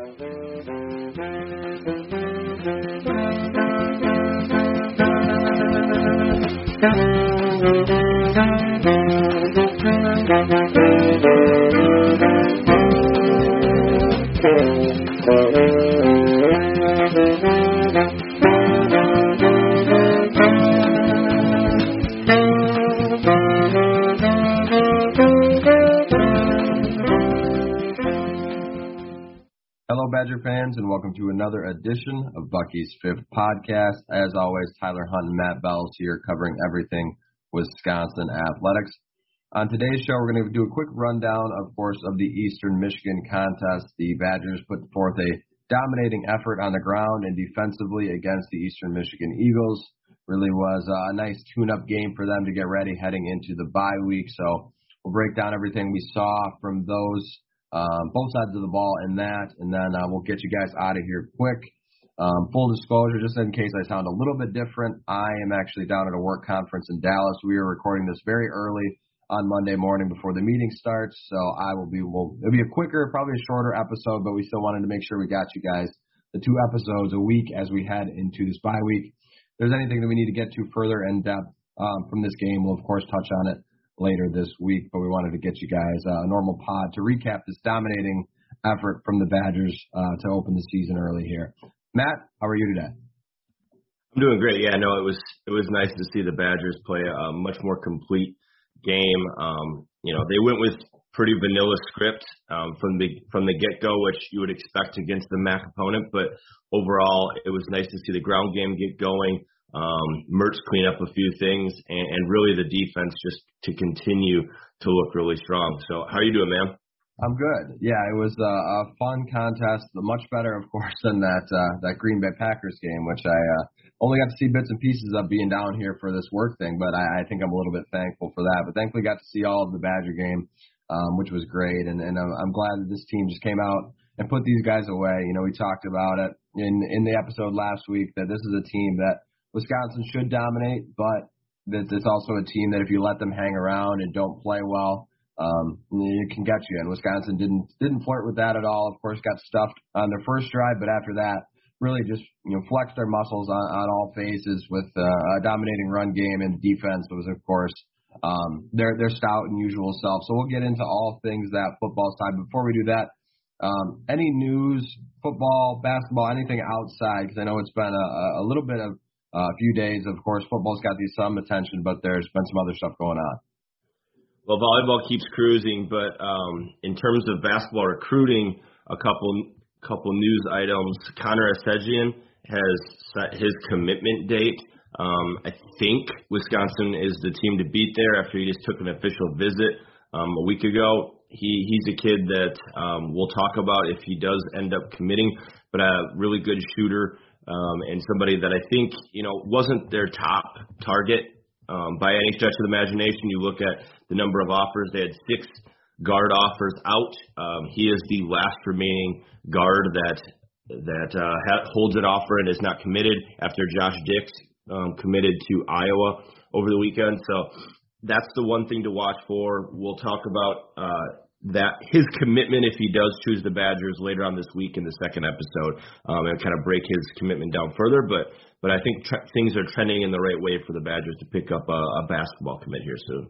Thank you. Badger fans, and welcome to another edition of Bucky's Fifth Podcast. As always, Tyler Hunt and Matt Bells here covering everything Wisconsin athletics. On today's show, we're going to do a quick rundown, of course, of the Eastern Michigan contest. The Badgers put forth a dominating effort on the ground and defensively against the Eastern Michigan Eagles. Really was a nice tune-up game for them to get ready heading into the bye week. So we'll break down everything we saw from those um, both sides of the ball in that, and then uh, we'll get you guys out of here quick. Um, full disclosure, just in case I sound a little bit different, I am actually down at a work conference in Dallas. We are recording this very early on Monday morning before the meeting starts, so I will be. Will it'll be a quicker, probably a shorter episode, but we still wanted to make sure we got you guys the two episodes a week as we head into this bye week. If there's anything that we need to get to further in depth um, from this game, we'll of course touch on it later this week, but we wanted to get you guys uh, a normal pod to recap this dominating effort from the Badgers uh, to open the season early here. Matt, how are you today? I'm doing great. Yeah, no, it was it was nice to see the Badgers play a much more complete game. Um, you know, they went with pretty vanilla script um, from the from the get go, which you would expect against the MAC opponent. But overall, it was nice to see the ground game get going. Um, Mertz clean up a few things, and, and really the defense just to continue to look really strong. So, how are you doing, man? I'm good. Yeah, it was a, a fun contest. Much better, of course, than that uh, that Green Bay Packers game, which I uh, only got to see bits and pieces of being down here for this work thing. But I, I think I'm a little bit thankful for that. But thankfully, got to see all of the Badger game, um, which was great. And, and I'm, I'm glad that this team just came out and put these guys away. You know, we talked about it in in the episode last week that this is a team that Wisconsin should dominate, but it's also a team that if you let them hang around and don't play well, um, it can get you. And Wisconsin didn't didn't flirt with that at all. Of course, got stuffed on their first drive, but after that, really just you know flexed their muscles on, on all phases with uh, a dominating run game and defense was of course um, their their stout and usual self. So we'll get into all things that football side. Before we do that, um, any news, football, basketball, anything outside? Because I know it's been a, a little bit of uh, a few days. Of course, football's got these some attention, but there's been some other stuff going on. Well, volleyball keeps cruising, but um, in terms of basketball recruiting, a couple couple news items. Connor Essegian has set his commitment date. Um, I think Wisconsin is the team to beat there after he just took an official visit um, a week ago. He he's a kid that um, we'll talk about if he does end up committing, but a really good shooter um, and somebody that I think you know wasn't their top target um, by any stretch of the imagination. You look at the number of offers; they had six guard offers out. Um, he is the last remaining guard that that uh, ha- holds an offer and is not committed after Josh Dix um, committed to Iowa over the weekend. So that's the one thing to watch for. We'll talk about uh, that his commitment if he does choose the Badgers later on this week in the second episode, um, and kind of break his commitment down further. But but I think tre- things are trending in the right way for the Badgers to pick up a, a basketball commit here soon.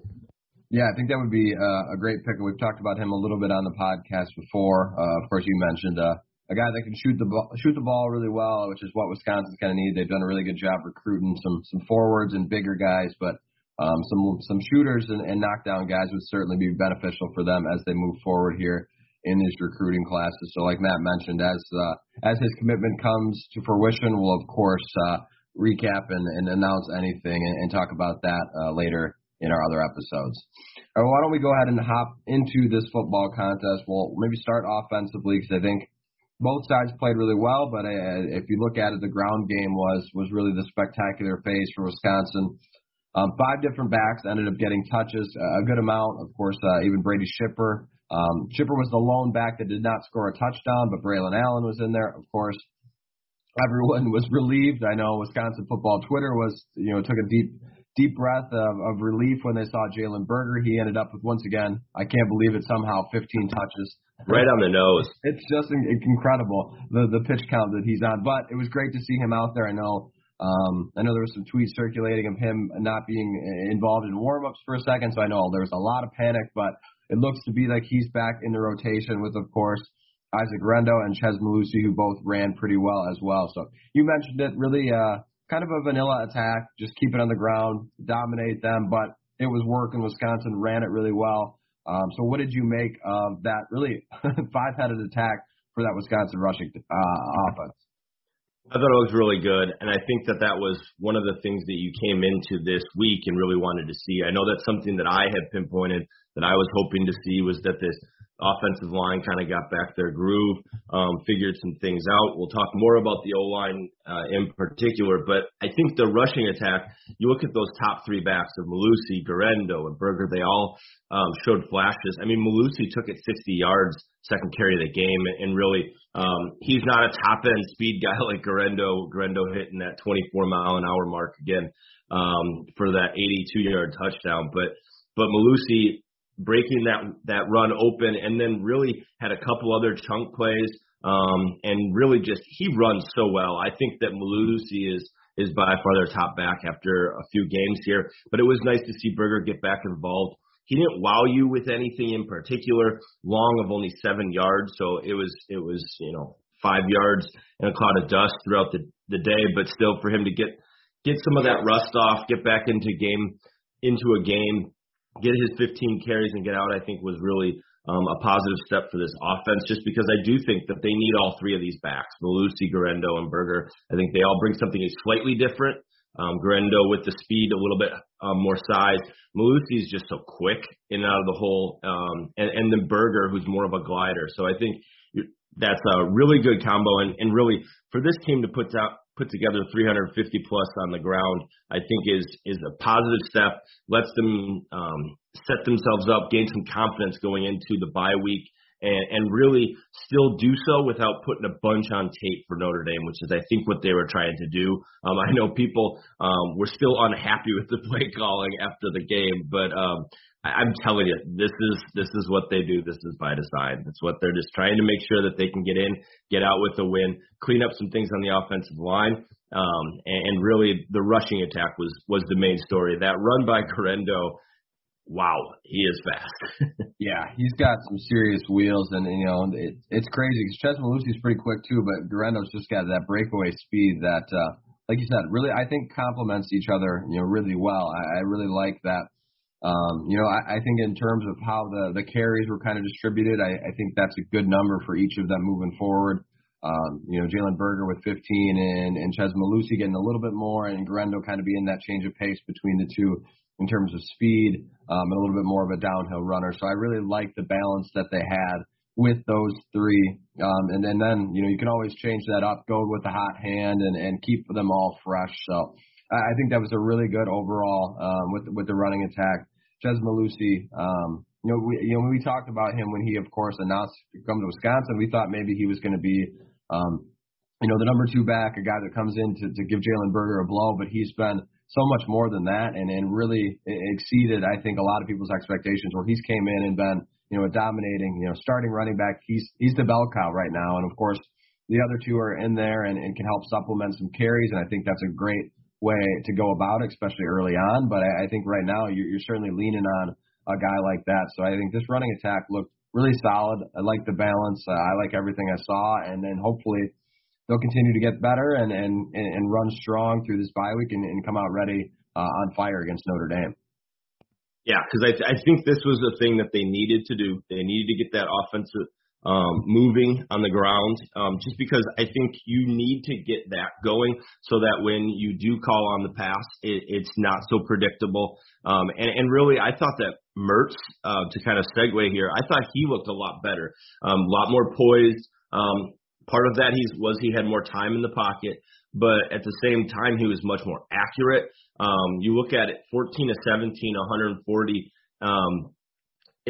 Yeah, I think that would be uh, a great pick. We've talked about him a little bit on the podcast before. Uh, of course, you mentioned uh, a guy that can shoot the ball, shoot the ball really well, which is what Wisconsin's kind of need. They've done a really good job recruiting some some forwards and bigger guys, but um, some some shooters and, and knockdown guys would certainly be beneficial for them as they move forward here in these recruiting classes. So, like Matt mentioned, as uh, as his commitment comes to fruition, we'll of course uh, recap and, and announce anything and, and talk about that uh, later in our other episodes. All right, why don't we go ahead and hop into this football contest? We'll maybe start offensively because I think both sides played really well, but uh, if you look at it, the ground game was was really the spectacular phase for Wisconsin. Um, five different backs ended up getting touches, a good amount. Of course, uh, even Brady Schipper. Um, Schipper was the lone back that did not score a touchdown, but Braylon Allen was in there. Of course, everyone was relieved. I know Wisconsin football Twitter was, you know, took a deep deep breath of, of relief when they saw Jalen Berger. He ended up with once again, I can't believe it, somehow 15 touches. Right on the nose. It's just incredible the the pitch count that he's on. But it was great to see him out there. I know. Um, I know there was some tweets circulating of him not being involved in warm-ups for a second, so I know there was a lot of panic, but it looks to be like he's back in the rotation with, of course, Isaac Guerendo and Chez Mellusi, who both ran pretty well as well. So you mentioned it, really uh, kind of a vanilla attack, just keep it on the ground, dominate them, but it was working. Wisconsin ran it really well. Um, so what did you make of that really five-headed attack for that Wisconsin rushing uh, offense? I thought it was really good, and I think that that was one of the things that you came into this week and really wanted to see. I know that's something that I had pinpointed that I was hoping to see was that this offensive line kind of got back their groove, um, figured some things out. We'll talk more about the O line uh, in particular, but I think the rushing attack. You look at those top three backs of Mellusi, Guerendo, and Berger. They all um, showed flashes. I mean, Mellusi took it 60 yards second carry of the game, and really, um, he's not a top end speed guy like Guerendo. Guerendo hitting that 24 mile an hour mark again um, for that 82 yard touchdown, but but Mellusi breaking that that run open, and then really had a couple other chunk plays, um, and really just he runs so well. I think that Mellusi is is by far their top back after a few games here, but it was nice to see Berger get back involved. He didn't wow you with anything in particular, long of only seven yards, so it was it was you know five yards and a cloud of dust throughout the the day, but still for him to get get some of that rust off, get back into game into a game get his 15 carries and get out, I think was really um, a positive step for this offense, just because I do think that they need all three of these backs, Mellusi, Guerendo, and Berger. I think they all bring something slightly different. Um, Guerendo with the speed, a little bit um, more size. Mellusi is just so quick in and out of the hole, um, and, and then Berger, who's more of a glider. So I think that's a really good combo, and, and really for this team to put out put together 350 plus on the ground, I think is is a positive step. Lets them um, set themselves up, gain some confidence going into the bye week, and, and really still do so without putting a bunch on tape for Notre Dame, which is I think what they were trying to do. Um, I know people um, were still unhappy with the play calling after the game, but um, I'm telling you, this is this is what they do. This is by design. It's what they're just trying to make sure that they can get in, get out with a win, clean up some things on the offensive line, um, and, and really the rushing attack was was the main story. That run by Guerendo, wow, he is fast. yeah, he's got some serious wheels, and you know it, it's crazy because Chez Mellusi's pretty quick too, but Guerendo's just got that breakaway speed that, uh, like you said, really I think complements each other, you know, really well. I, I really like that um, you know, I, I think in terms of how the the carries were kind of distributed, I, I think that's a good number for each of them moving forward. Um, you know, Jalen Berger with 15 and and Chez Mellusi getting a little bit more, and Guerendo kind of being that change of pace between the two in terms of speed um, and a little bit more of a downhill runner. So I really like the balance that they had with those three. Um, and, and then you know you can always change that up, go with the hot hand, and and keep them all fresh. So I, I think that was a really good overall um, with with the running attack. Chez Mellusi, um, you know, we you know when we talked about him when he of course announced to come to Wisconsin, we thought maybe he was going to be, um, you know, the number two back, a guy that comes in to, to give Jalen Berger a blow, but he's been so much more than that, and and really exceeded I think a lot of people's expectations. Where he's came in and been you know a dominating you know starting running back. He's he's the bell cow right now, and of course the other two are in there and, and can help supplement some carries, and I think that's a great way to go about it, especially early on. But I, I think right now you're, you're certainly leaning on a guy like that. So I think this running attack looked really solid. I like the balance. Uh, I like everything I saw, and then hopefully they'll continue to get better and and and run strong through this bye week and, and come out ready uh, on fire against Notre Dame. Yeah, because I, th- I think this was the thing that they needed to do. They needed to get that offensive um, moving on the ground, um, just because I think you need to get that going so that when you do call on the pass, it, it's not so predictable. Um, and, and really, I thought that Mertz, uh, to kind of segue here, I thought he looked a lot better, um, a lot more poised. Um, part of that he's, was he had more time in the pocket, but at the same time, he was much more accurate. Um, you look at it, 14 to 17, 140. Um,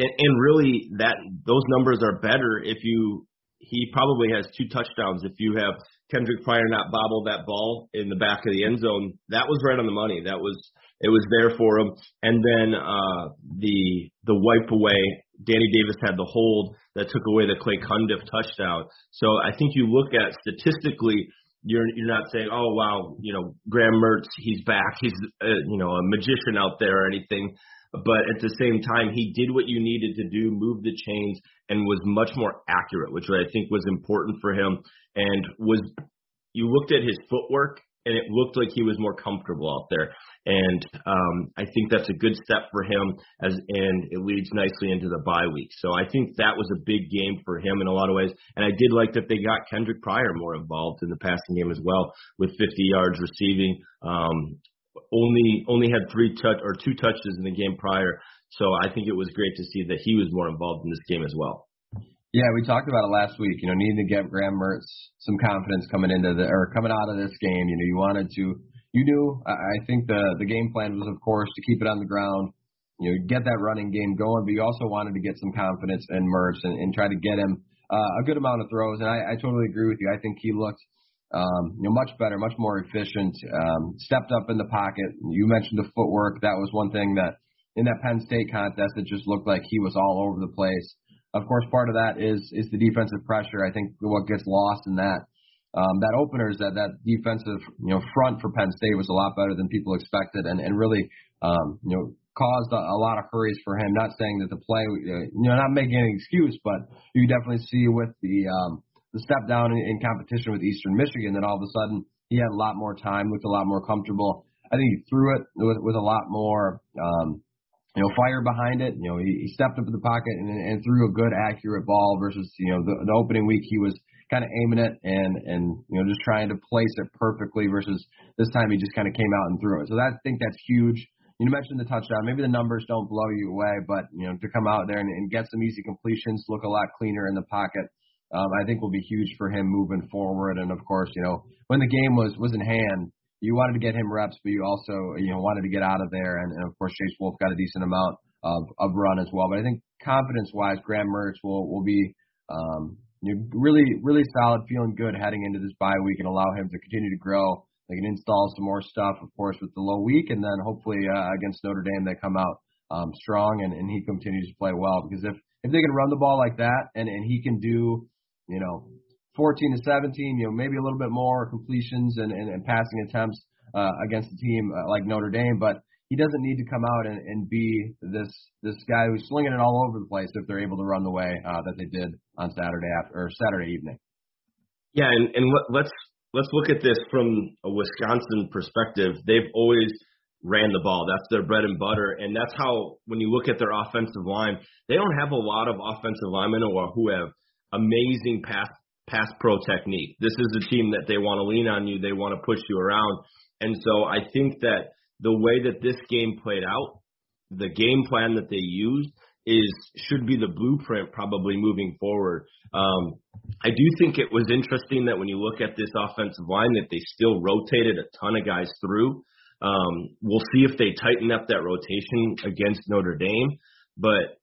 and, and really that those numbers are better if you he probably has two touchdowns if you have Kendric Pryor not bobble that ball in the back of the end zone. That was right on the money. That was it was there for him. And then uh the the wipe away, Danny Davis had the hold that took away the Clay Cundiff touchdown. So I think you look at statistically you're you're not saying, oh wow, you know Graham Mertz, he's back, he's uh, you know a magician out there or anything but at the same time, he did what you needed to do, move the chains, and was much more accurate, which I think was important for him. And was you looked at his footwork, and it looked like he was more comfortable out there. And um, I think that's a good step for him, as and it leads nicely into the bye week. So I think that was a big game for him in a lot of ways. And I did like that they got Kendric Pryor more involved in the passing game as well, with 50 yards receiving. Um, only only had three touch or two touches in the game prior. So I think it was great to see that he was more involved in this game as well. Yeah, we talked about it last week. You know, needing to get Graham Mertz some confidence coming into the or coming out of this game. You know, you wanted to, you knew. I think the the game plan was, of course, to keep it on the ground. You know, get that running game going, but you also wanted to get some confidence in Mertz and, and try to get him uh, a good amount of throws. And I, I totally agree with you. I think he looked um, you know, much better, much more efficient. Um, stepped up in the pocket. You mentioned the footwork. That was one thing that in that Penn State contest, it just looked like he was all over the place. Of course, part of that is is the defensive pressure. I think what gets lost in that um, that is that that defensive you know front for Penn State was a lot better than people expected, and and really um, you know caused a, a lot of hurries for him. Not saying that the play, uh, you know, not making any excuse, but you definitely see with the um, the step down in, in competition with Eastern Michigan, that all of a sudden he had a lot more time, looked a lot more comfortable. I think he threw it with, with a lot more, um, you know, fire behind it. You know, he, he stepped up in the pocket and, and threw a good, accurate ball versus, you know, the, the opening week he was kind of aiming it and and you know just trying to place it perfectly versus this time he just kind of came out and threw it. So that, I think that's huge. You mentioned the touchdown. Maybe the numbers don't blow you away, but you know to come out there and, and get some easy completions, look a lot cleaner in the pocket um, I think will be huge for him moving forward. And of course, you know, when the game was was in hand, you wanted to get him reps, but you also you know wanted to get out of there. And, and of course, Chase Wolf got a decent amount of of run as well. But I think confidence wise, Graham Mertz will will be um, you know, really really solid, feeling good heading into this bye week, and allow him to continue to grow. They can install some more stuff, of course, with the low week, and then hopefully uh, against Notre Dame they come out um, strong and, and he continues to play well. Because if if they can run the ball like that, and and he can do you know, 14 to 17, you know, maybe a little bit more completions and, and, and passing attempts uh, against a team uh, like Notre Dame, but he doesn't need to come out and, and be this this guy who's slinging it all over the place if they're able to run the way uh, that they did on Saturday after or Saturday evening. Yeah, and and let's let's look at this from a Wisconsin perspective. They've always ran the ball. That's their bread and butter, and that's how when you look at their offensive line, they don't have a lot of offensive linemen or who have amazing pass pass pro technique. This is a team that they want to lean on you. They want to push you around. And so I think that the way that this game played out, the game plan that they used is should be the blueprint probably moving forward. Um, I do think it was interesting that when you look at this offensive line that they still rotated a ton of guys through. Um, we'll see if they tighten up that rotation against Notre Dame. But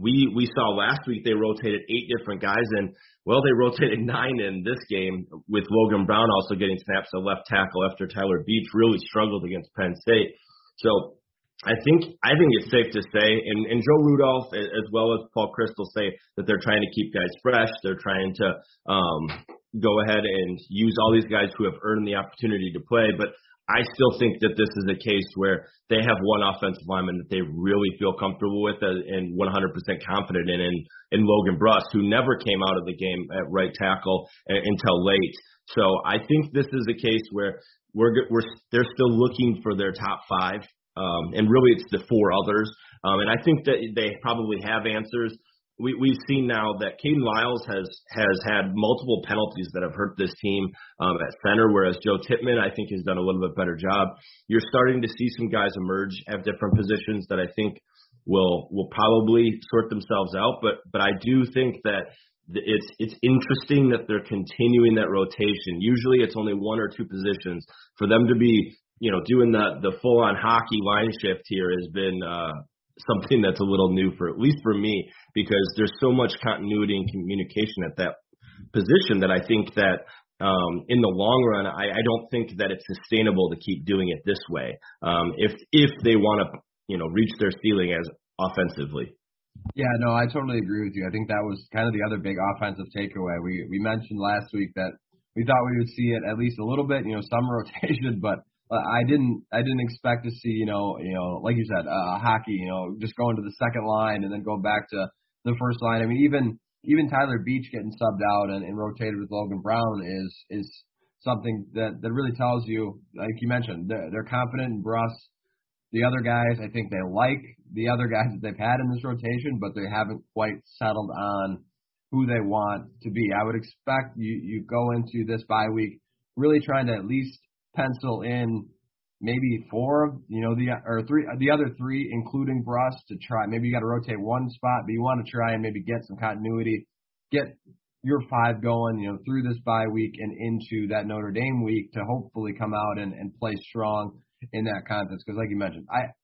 we we saw last week they rotated eight different guys and well they rotated nine in this game with Logan Brown also getting snaps at left tackle after Tyler Beach really struggled against Penn State. So I think I think it's safe to say, and, and Joe Rudolph as well as Paul Chryst say that they're trying to keep guys fresh. They're trying to um, go ahead and use all these guys who have earned the opportunity to play. But I still think that this is a case where they have one offensive lineman that they really feel comfortable with and 100% confident in, in, in Logan Bruss, who never came out of the game at right tackle until late. So I think this is a case where we're we're they're still looking for their top five, um, and really it's the four others. Um, and I think that they probably have answers we, we've seen now that Kayden Lyles has has had multiple penalties that have hurt this team um, at center, whereas Joe Tippmann I think has done a little bit better job. You're starting to see some guys emerge at different positions that I think will will probably sort themselves out. But but I do think that it's it's interesting that they're continuing that rotation. Usually it's only one or two positions. For them to be you know doing the the full on hockey line shift here has been uh, something that's a little new for at least for me because there's so much continuity and communication at that position that I think that um, in the long run, I, I don't think that it's sustainable to keep doing it this way. Um, if if they want to, you know, reach their ceiling as offensively. Yeah, no, I totally agree with you. I think that was kind of the other big offensive takeaway. We we mentioned last week that we thought we would see it at least a little bit, you know, some rotation, but I didn't I didn't expect to see you know you know like you said uh, hockey you know just going to the second line and then go back to the first line. I mean even even Tyler Beach getting subbed out and, and rotated with Logan Brown is is something that that really tells you like you mentioned they're, they're confident in Bruss. The other guys I think they like the other guys that they've had in this rotation, but they haven't quite settled on who they want to be. I would expect you you go into this bye week really trying to at least pencil in maybe four of you know the or three the other three, including Bruss, to try. Maybe you got to rotate one spot, but you want to try and maybe get some continuity, get your five going, you know, through this bye week and into that Notre Dame week to hopefully come out and, and play strong in that contest. Because like you mentioned, I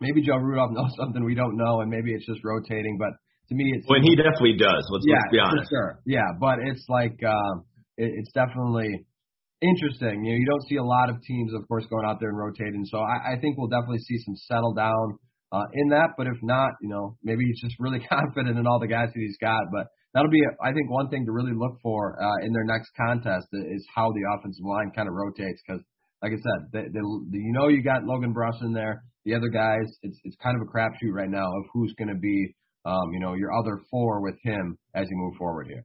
maybe Joe Rudolph knows something we don't know, and maybe it's just rotating, but. To me, it's when he definitely does. Let's, yeah, let's be honest. For sure. Yeah, but it's like um, it, it's definitely interesting. You know, you don't see a lot of teams, of course, going out there and rotating. So I, I think we'll definitely see some settle down uh, in that. But if not, you know, maybe he's just really confident in all the guys that he's got. But that'll be, I think, one thing to really look for uh, in their next contest is how the offensive line kind of rotates. Because, like I said, they, they, you know, you got Logan Bruss in there. The other guys, it's it's kind of a crapshoot right now of who's going to be, um, you know, your other four with him as you move forward here.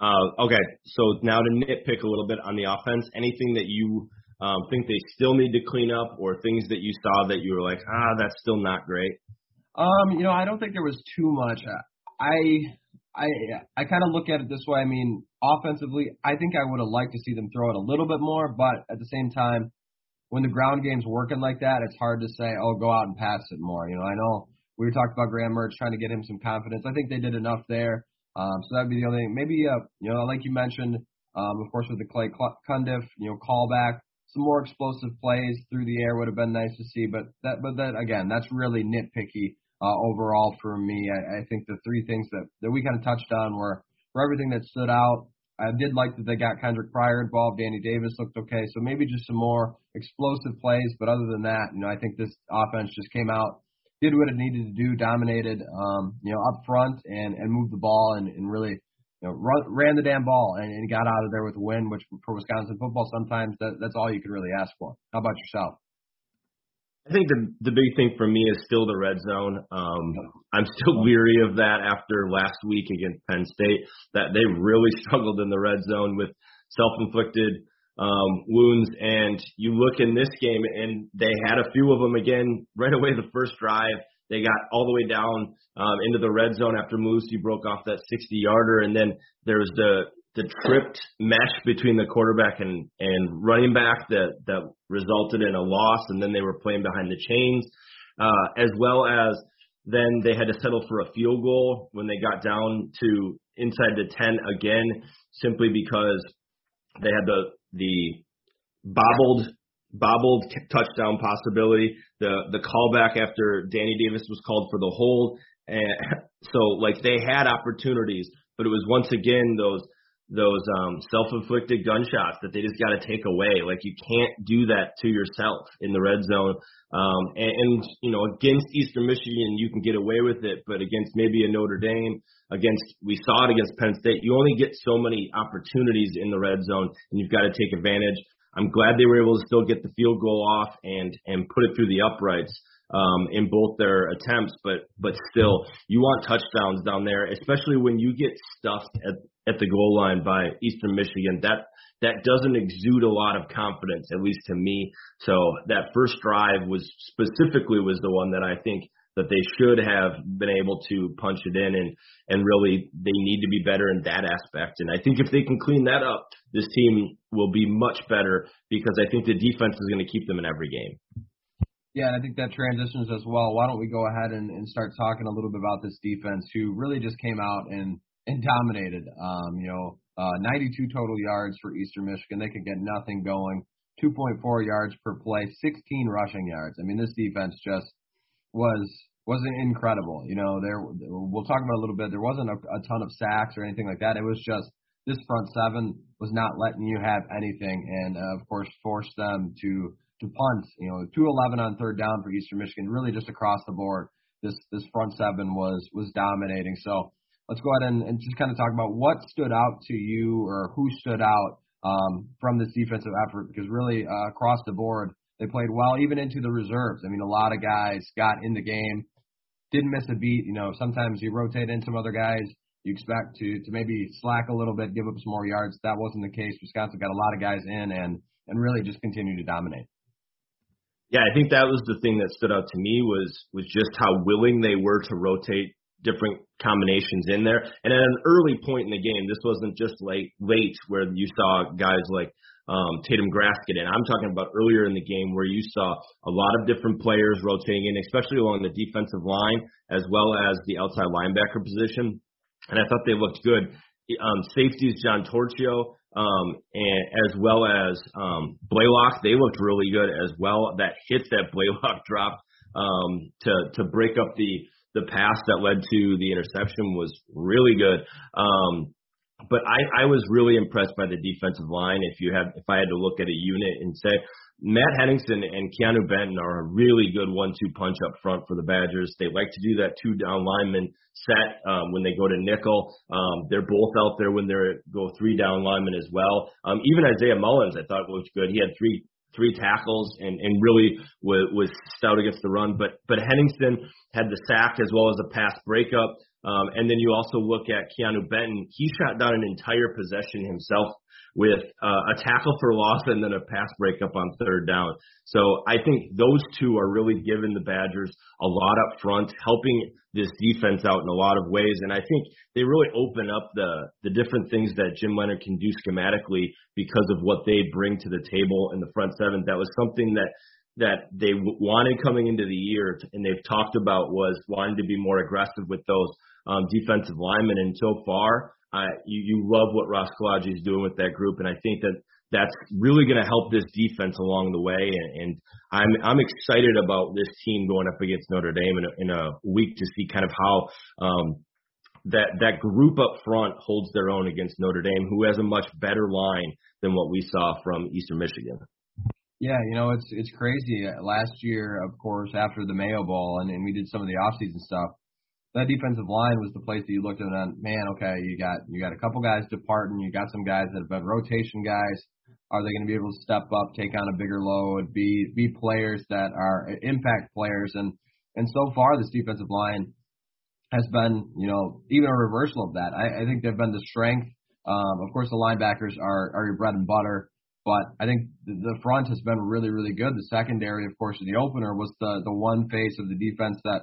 Uh, okay, so now to nitpick a little bit on the offense, anything that you um, think they still need to clean up, or things that you saw that you were like, ah, that's still not great? Um, you know, I don't think there was too much. I I I kind of look at it this way. I mean, offensively, I think I would have liked to see them throw it a little bit more, but at the same time, when the ground game's working like that, it's hard to say, oh, go out and pass it more. You know, I know we were talking about Graham Mertz trying to get him some confidence. I think they did enough there. Um, so that'd be the only thing. Maybe, uh, you know, like you mentioned, um, of course, with the Clay Cundiff, you know, callback, some more explosive plays through the air would have been nice to see. But that, but that again, that's really nitpicky uh, overall for me. I, I think the three things that that we kind of touched on were for everything that stood out. I did like that they got Kendric Pryor involved. Danny Davis looked okay. So maybe just some more explosive plays. But other than that, you know, I think this offense just came out did what it needed to do, dominated, um, you know, up front and and moved the ball and, and really, you know, run, ran the damn ball and, and got out of there with a win. Which for Wisconsin football, sometimes that, that's all you could really ask for. How about yourself? I think the the big thing for me is still the red zone. Um, I'm still weary of that after last week against Penn State. That they really struggled in the red zone with self-inflicted um, wounds. And you look in this game, and they had a few of them again right away. The first drive, they got all the way down um, into the red zone after Mellusi broke off that 60 yarder, and then there was the the tripped mesh between the quarterback and and running back that that resulted in a loss, and then they were playing behind the chains, uh, as well as then they had to settle for a field goal when they got down to inside the 10 again, simply because they had the the bobbled bobbled touchdown possibility, the the callback after Danny Davis was called for the hold, and so like they had opportunities, but it was once again those those um, self-inflicted gunshots that they just got to take away. Like you can't do that to yourself in the red zone. Um, and, and you know against Eastern Michigan you can get away with it, but against maybe a Notre Dame, against we saw it against Penn State, you only get so many opportunities in the red zone, and you've got to take advantage. I'm glad they were able to still get the field goal off and and put it through the uprights um, in both their attempts. But but still, you want touchdowns down there, especially when you get stuffed at at the goal line by Eastern Michigan. That that doesn't exude a lot of confidence, at least to me. So that first drive was specifically was the one that I think that they should have been able to punch it in and and really they need to be better in that aspect. And I think if they can clean that up, this team will be much better because I think the defense is going to keep them in every game. Yeah, and I think that transitions as well. Why don't we go ahead and, and start talking a little bit about this defense who really just came out and and dominated. Um, you know, uh, 92 total yards for Eastern Michigan. They could get nothing going. 2.4 yards per play, 16 rushing yards. I mean, this defense just was wasn't incredible. You know, there we'll talk about a little bit. There wasn't a, a ton of sacks or anything like that. It was just this front seven was not letting you have anything, and uh, of course forced them to to punt. You know, 211 on third down for Eastern Michigan. Really, just across the board, this this front seven was was dominating. So let's go ahead and, and just kind of talk about what stood out to you or who stood out um, from this defensive effort because really uh, across the board they played well, even into the reserves. I mean, a lot of guys got in the game, didn't miss a beat. You know, sometimes you rotate in some other guys. You expect to to maybe slack a little bit, give up some more yards. That wasn't the case. Wisconsin got a lot of guys in and and really just continued to dominate. Yeah, I think that was the thing that stood out to me was was just how willing they were to rotate different combinations in there. And at an early point in the game, this wasn't just late late where you saw guys like um, Tatum Grasket in. I'm talking about earlier in the game where you saw a lot of different players rotating in, especially along the defensive line as well as the outside linebacker position. And I thought they looked good. Um, safeties, John Torchio, um, and as well as um, Blaylock, they looked really good as well. That hit that Blaylock dropped um, to to break up the the pass that led to the interception was really good. Um, but I, I was really impressed by the defensive line. If you have, if I had to look at a unit and say Matt Henningsen and Keanu Benton are a really good one-two punch up front for the Badgers. They like to do that two down lineman set um, when they go to nickel. Um, they're both out there when they go three down linemen as well. Um, even Isaiah Mullins, I thought looked good. He had three three tackles and and really was, was stout against the run. But but Henningsen had the sack as well as a pass breakup. Um, and then you also look at Keanu Benton. He shot down an entire possession himself with uh, a tackle for loss and then a pass breakup on third down. So I think those two are really giving the Badgers a lot up front, helping this defense out in a lot of ways. And I think they really open up the the different things that Jim Leonhard can do schematically because of what they bring to the table in the front seven. That was something that that they wanted coming into the year, and they've talked about was wanting to be more aggressive with those um, defensive linemen. And so far, uh, you, you love what Ross Kolodziej is doing with that group, and I think that that's really going to help this defense along the way. And, and I'm I'm excited about this team going up against Notre Dame in a, in a week to see kind of how um, that that group up front holds their own against Notre Dame, who has a much better line than what we saw from Eastern Michigan. Yeah, you know it's it's crazy. Last year, of course, after the Mayo Bowl, and, and we did some of the offseason stuff that defensive line was the place that you looked at and man, okay, you got you got a couple guys departing, you got some guys that have been rotation guys. Are they going to be able to step up, take on a bigger load, be be players that are impact players? And and so far, this defensive line has been, you know, even a reversal of that. I, I think they've been the strength. Um, of course, the linebackers are are your bread and butter, but I think the, the front has been really, really good. The secondary, of course, in the opener was the the one face of the defense that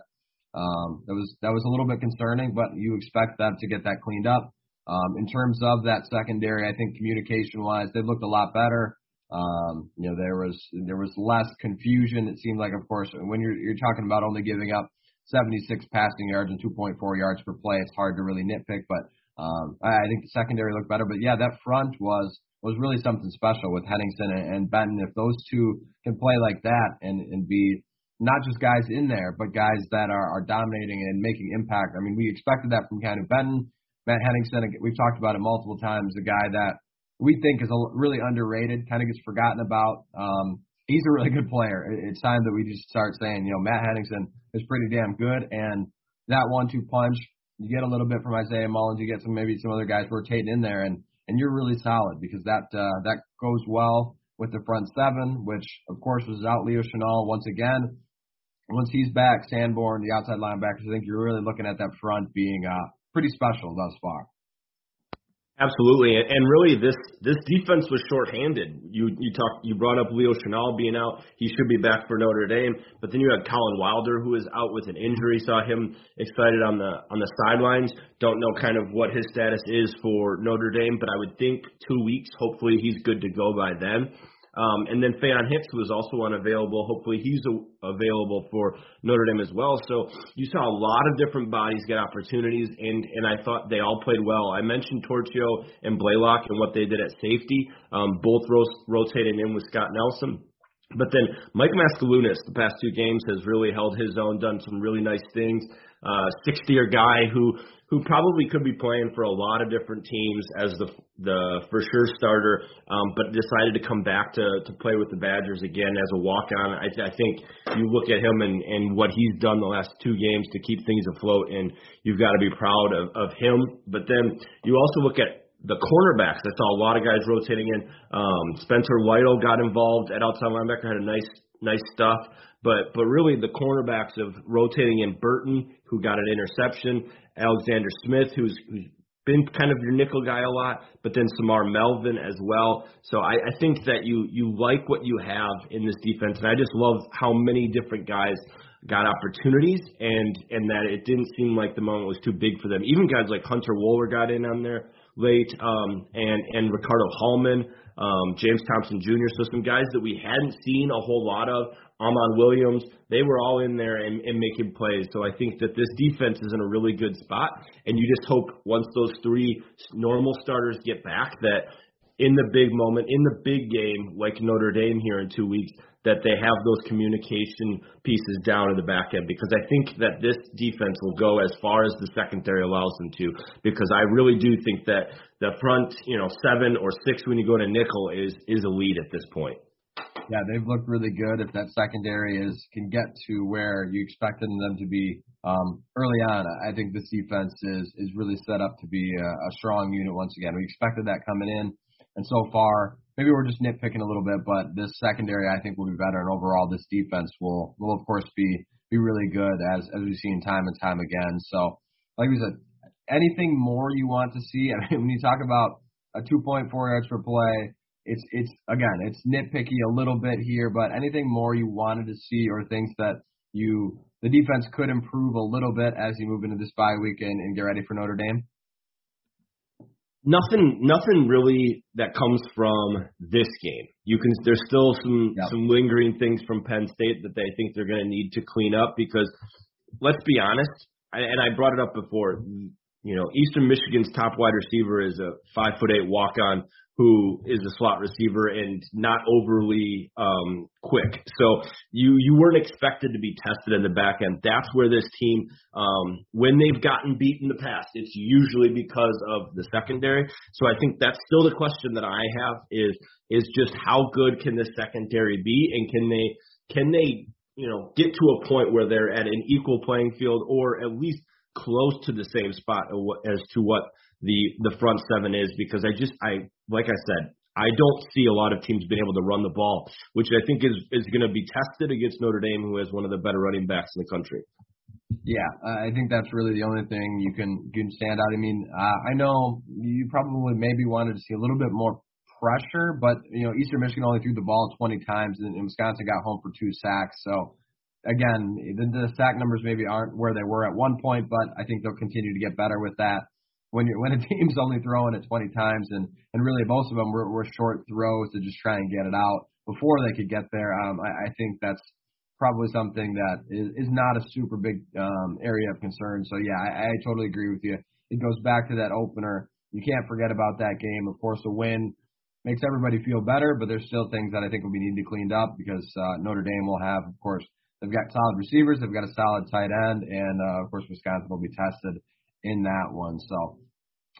um, that was that was a little bit concerning, but you expect them to get that cleaned up. Um, in terms of that secondary, I think communication wise, they looked a lot better. Um, you know, there was there was less confusion. It seemed like, of course, when you're you're talking about only giving up 76 passing yards and 2.4 yards per play, it's hard to really nitpick. But um, I, I think the secondary looked better. But yeah, that front was was really something special with Henningsen and, and Benton. If those two can play like that and and be not just guys in there, but guys that are, are dominating and making impact. I mean, we expected that from Keanu Benton, Matt Henningsen. We've talked about it multiple times. A guy that we think is a, really underrated, kind of gets forgotten about. Um, he's a really good player. It's time that we just start saying, you know, Matt Henningsen is pretty damn good, and that one-two punch, you get a little bit from Isaiah Mullins, you get some maybe some other guys rotating in there, and and you're really solid because that uh, that goes well with the front seven, which of course was out Leo Chenal once again. Once he's back, Sanborn, the outside linebackers, I think you're really looking at that front being uh, pretty special thus far. Absolutely, and really, this this defense was shorthanded. You you talked you brought up Leo Chenal being out; he should be back for Notre Dame. But then you had Collin Wilder, who is out with an injury. Saw him excited on the on the sidelines. Don't know kind of what his status is for Notre Dame, but I would think two weeks. Hopefully, he's good to go by then. Um, and then Faion Hicks was also unavailable. Hopefully he's a, available for Notre Dame as well. So you saw a lot of different bodies get opportunities, and and I thought they all played well. I mentioned Torchio and Blaylock and what they did at safety, um, both ro- rotating in with Scott Nelson. But then Mike Maskalunas, the past two games, has really held his own, done some really nice things. Uh, 60-year guy who who probably could be playing for a lot of different teams as the the for sure starter, um, but decided to come back to to play with the Badgers again as a walk on. I, I think you look at him and and what he's done the last two games to keep things afloat, and you've got to be proud of, of him. But then you also look at the cornerbacks. I saw a lot of guys rotating in. Um, Spencer Lytle got involved at outside linebacker, had a nice nice stuff. But but really the cornerbacks of rotating in Burton, who got an interception, Alexander Smith, who's, been kind of your nickel guy a lot, but then Semar Melvin as well. So I, I think that you you like what you have in this defense, and I just love how many different guys got opportunities, and and that it didn't seem like the moment was too big for them. Even guys like Hunter Wohler got in on there late, um, and and Ricardo Hallman, um, James Thompson Jr. So some guys that we hadn't seen a whole lot of Ahman Williams, they were all in there and, and making plays. So I think that this defense is in a really good spot. And you just hope once those three normal starters get back that in the big moment, in the big game, like Notre Dame here in two weeks, that they have those communication pieces down in the back end because I think that this defense will go as far as the secondary allows them to because I really do think that the front, you know, seven or six when you go to nickel is is elite at this point. Yeah, they've looked really good. If that secondary is can get to where you expected them to be um, early on, I think this defense is is really set up to be a, a strong unit once again. We expected that coming in, and so far, maybe we're just nitpicking a little bit, but this secondary I think will be better, and overall, this defense will will of course be be really good as as we've seen time and time again. So, like we said, anything more you want to see? I mean, when you talk about a 2.4 yards per play it's it's again it's nitpicky a little bit here, but anything more you wanted to see or things that you the defense could improve a little bit as you move into this bye week and, and get ready for Notre Dame? Nothing, nothing really that comes from this game. You can, there's still some yep. some lingering things from Penn State that they think they're going to need to clean up because, let's be honest, and I brought it up before. You know, Eastern Michigan's top wide receiver is a five foot eight walk on who is a slot receiver and not overly um, quick. So you you weren't expected to be tested in the back end. That's where this team, um, when they've gotten beat in the past, it's usually because of the secondary. So I think that's still the question that I have is is just how good can the secondary be, and can they can they you know get to a point where they're at an equal playing field or at least close to the same spot as to what the the front seven is because I just I like I said I don't see a lot of teams being able to run the ball, which I think is is going to be tested against Notre Dame, who has one of the better running backs in the country. Yeah, I think that's really the only thing you can you can stand out. I mean, uh, I know you probably maybe wanted to see a little bit more pressure, but you know Eastern Michigan only threw the ball 20 times, and, and Wisconsin got home for two sacks. So again, the, the sack numbers maybe aren't where they were at one point, but I think they'll continue to get better with that when you when a team's only throwing it 20 times and and really most of them were, were short throws to just try and get it out before they could get there. Um, I, I think that's probably something that is, is not a super big um, area of concern. So yeah, I, I totally agree with you. It goes back to that opener. You can't forget about that game. Of course, a win makes everybody feel better, but there's still things that I think will be needed to cleaned up because uh, Notre Dame will have, of course, they've got solid receivers, they've got a solid tight end, and uh, of course Wisconsin will be tested in that one. So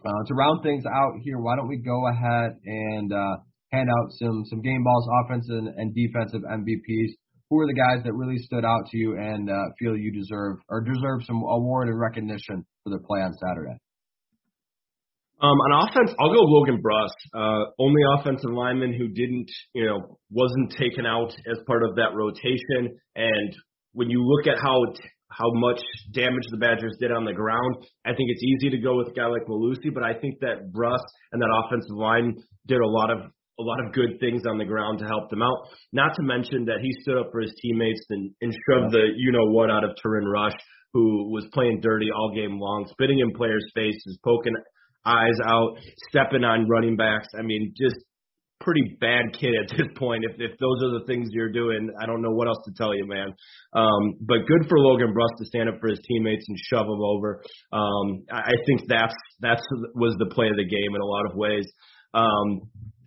uh, to round things out here, why don't we go ahead and uh, hand out some some game balls, offensive and defensive MVPs? Who are the guys that really stood out to you and uh, feel you deserve or deserve some award and recognition for their play on Saturday? Um, on offense, I'll go Logan Bruss, uh, only offensive lineman who didn't, you know, wasn't taken out as part of that rotation. And when you look at how how much damage the Badgers did on the ground, I think it's easy to go with a guy like Mellusi, but I think that Bruss and that offensive line did a lot of a lot of good things on the ground to help them out. Not to mention that he stood up for his teammates and, and shoved the you know what out of Turin Rush, who was playing dirty all game long, spitting in players' faces, poking eyes out, stepping on running backs. I mean, just pretty bad kid at this point. If if those are the things you're doing, I don't know what else to tell you, man. Um, but good for Logan Bruss to stand up for his teammates and shove them over. Um, I, I think that's that's was the play of the game in a lot of ways. Um,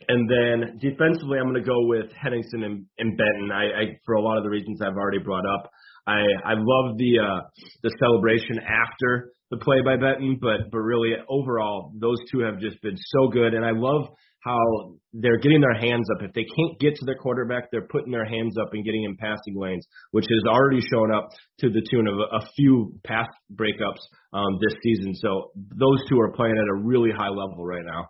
and then defensively, I'm going to go with Henningsen and, and Benton. I, I for a lot of the reasons I've already brought up. I I love the uh, the celebration after the play by Benton, but but really overall, those two have just been so good, and I love how they're getting their hands up. If they can't get to their quarterback, they're putting their hands up and getting in passing lanes, which has already shown up to the tune of a, few pass breakups um, this season. So those two are playing at a really high level right now.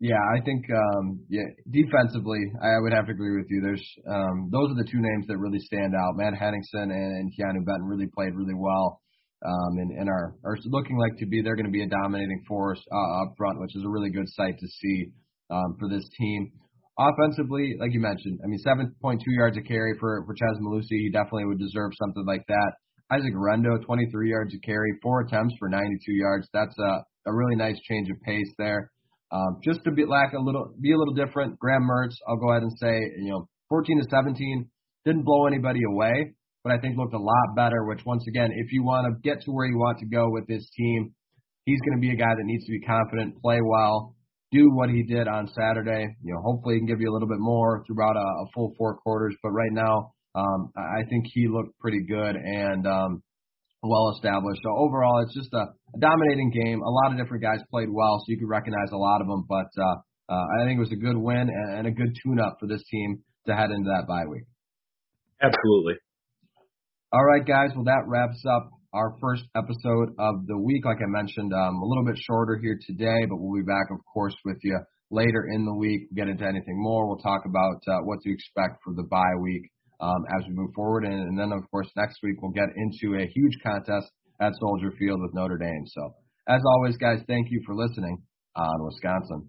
Yeah, I think um, yeah, defensively, I would have to agree with you. There's um, those are the two names that really stand out. Matt Henningsen and, and Keanu Benton really played really well. Um, and, and are, are looking like to be they're going to be a dominating force uh, up front, which is a really good sight to see um, for this team. Offensively, like you mentioned, I mean, 7.2 yards a carry for for Chez Mellusi. He definitely would deserve something like that. Isaac Guerendo, 23 yards a carry, four attempts for 92 yards. That's a a really nice change of pace there. Um, just to be like a little, be a little different. Graham Mertz, I'll go ahead and say, you know, 14 to 17, didn't blow anybody away, but I think looked a lot better. Which once again, if you want to get to where you want to go with this team, he's going to be a guy that needs to be confident, play well, do what he did on Saturday. You know, hopefully he can give you a little bit more throughout a, a full four quarters. But right now, um, I think he looked pretty good and um, well established. So overall, it's just a, a dominating game. A lot of different guys played well, so you could recognize a lot of them. But uh, uh, I think it was a good win and, and a good tune-up for this team to head into that bye week. Absolutely. All right, guys. Well, that wraps up our first episode of the week. Like I mentioned, um, a little bit shorter here today, but we'll be back, of course, with you later in the week. We'll get into anything more. We'll talk about uh, what to expect for the bye week um, as we move forward. And, and then, of course, next week we'll get into a huge contest at Soldier Field with Notre Dame. So, as always, guys, thank you for listening on Wisconsin.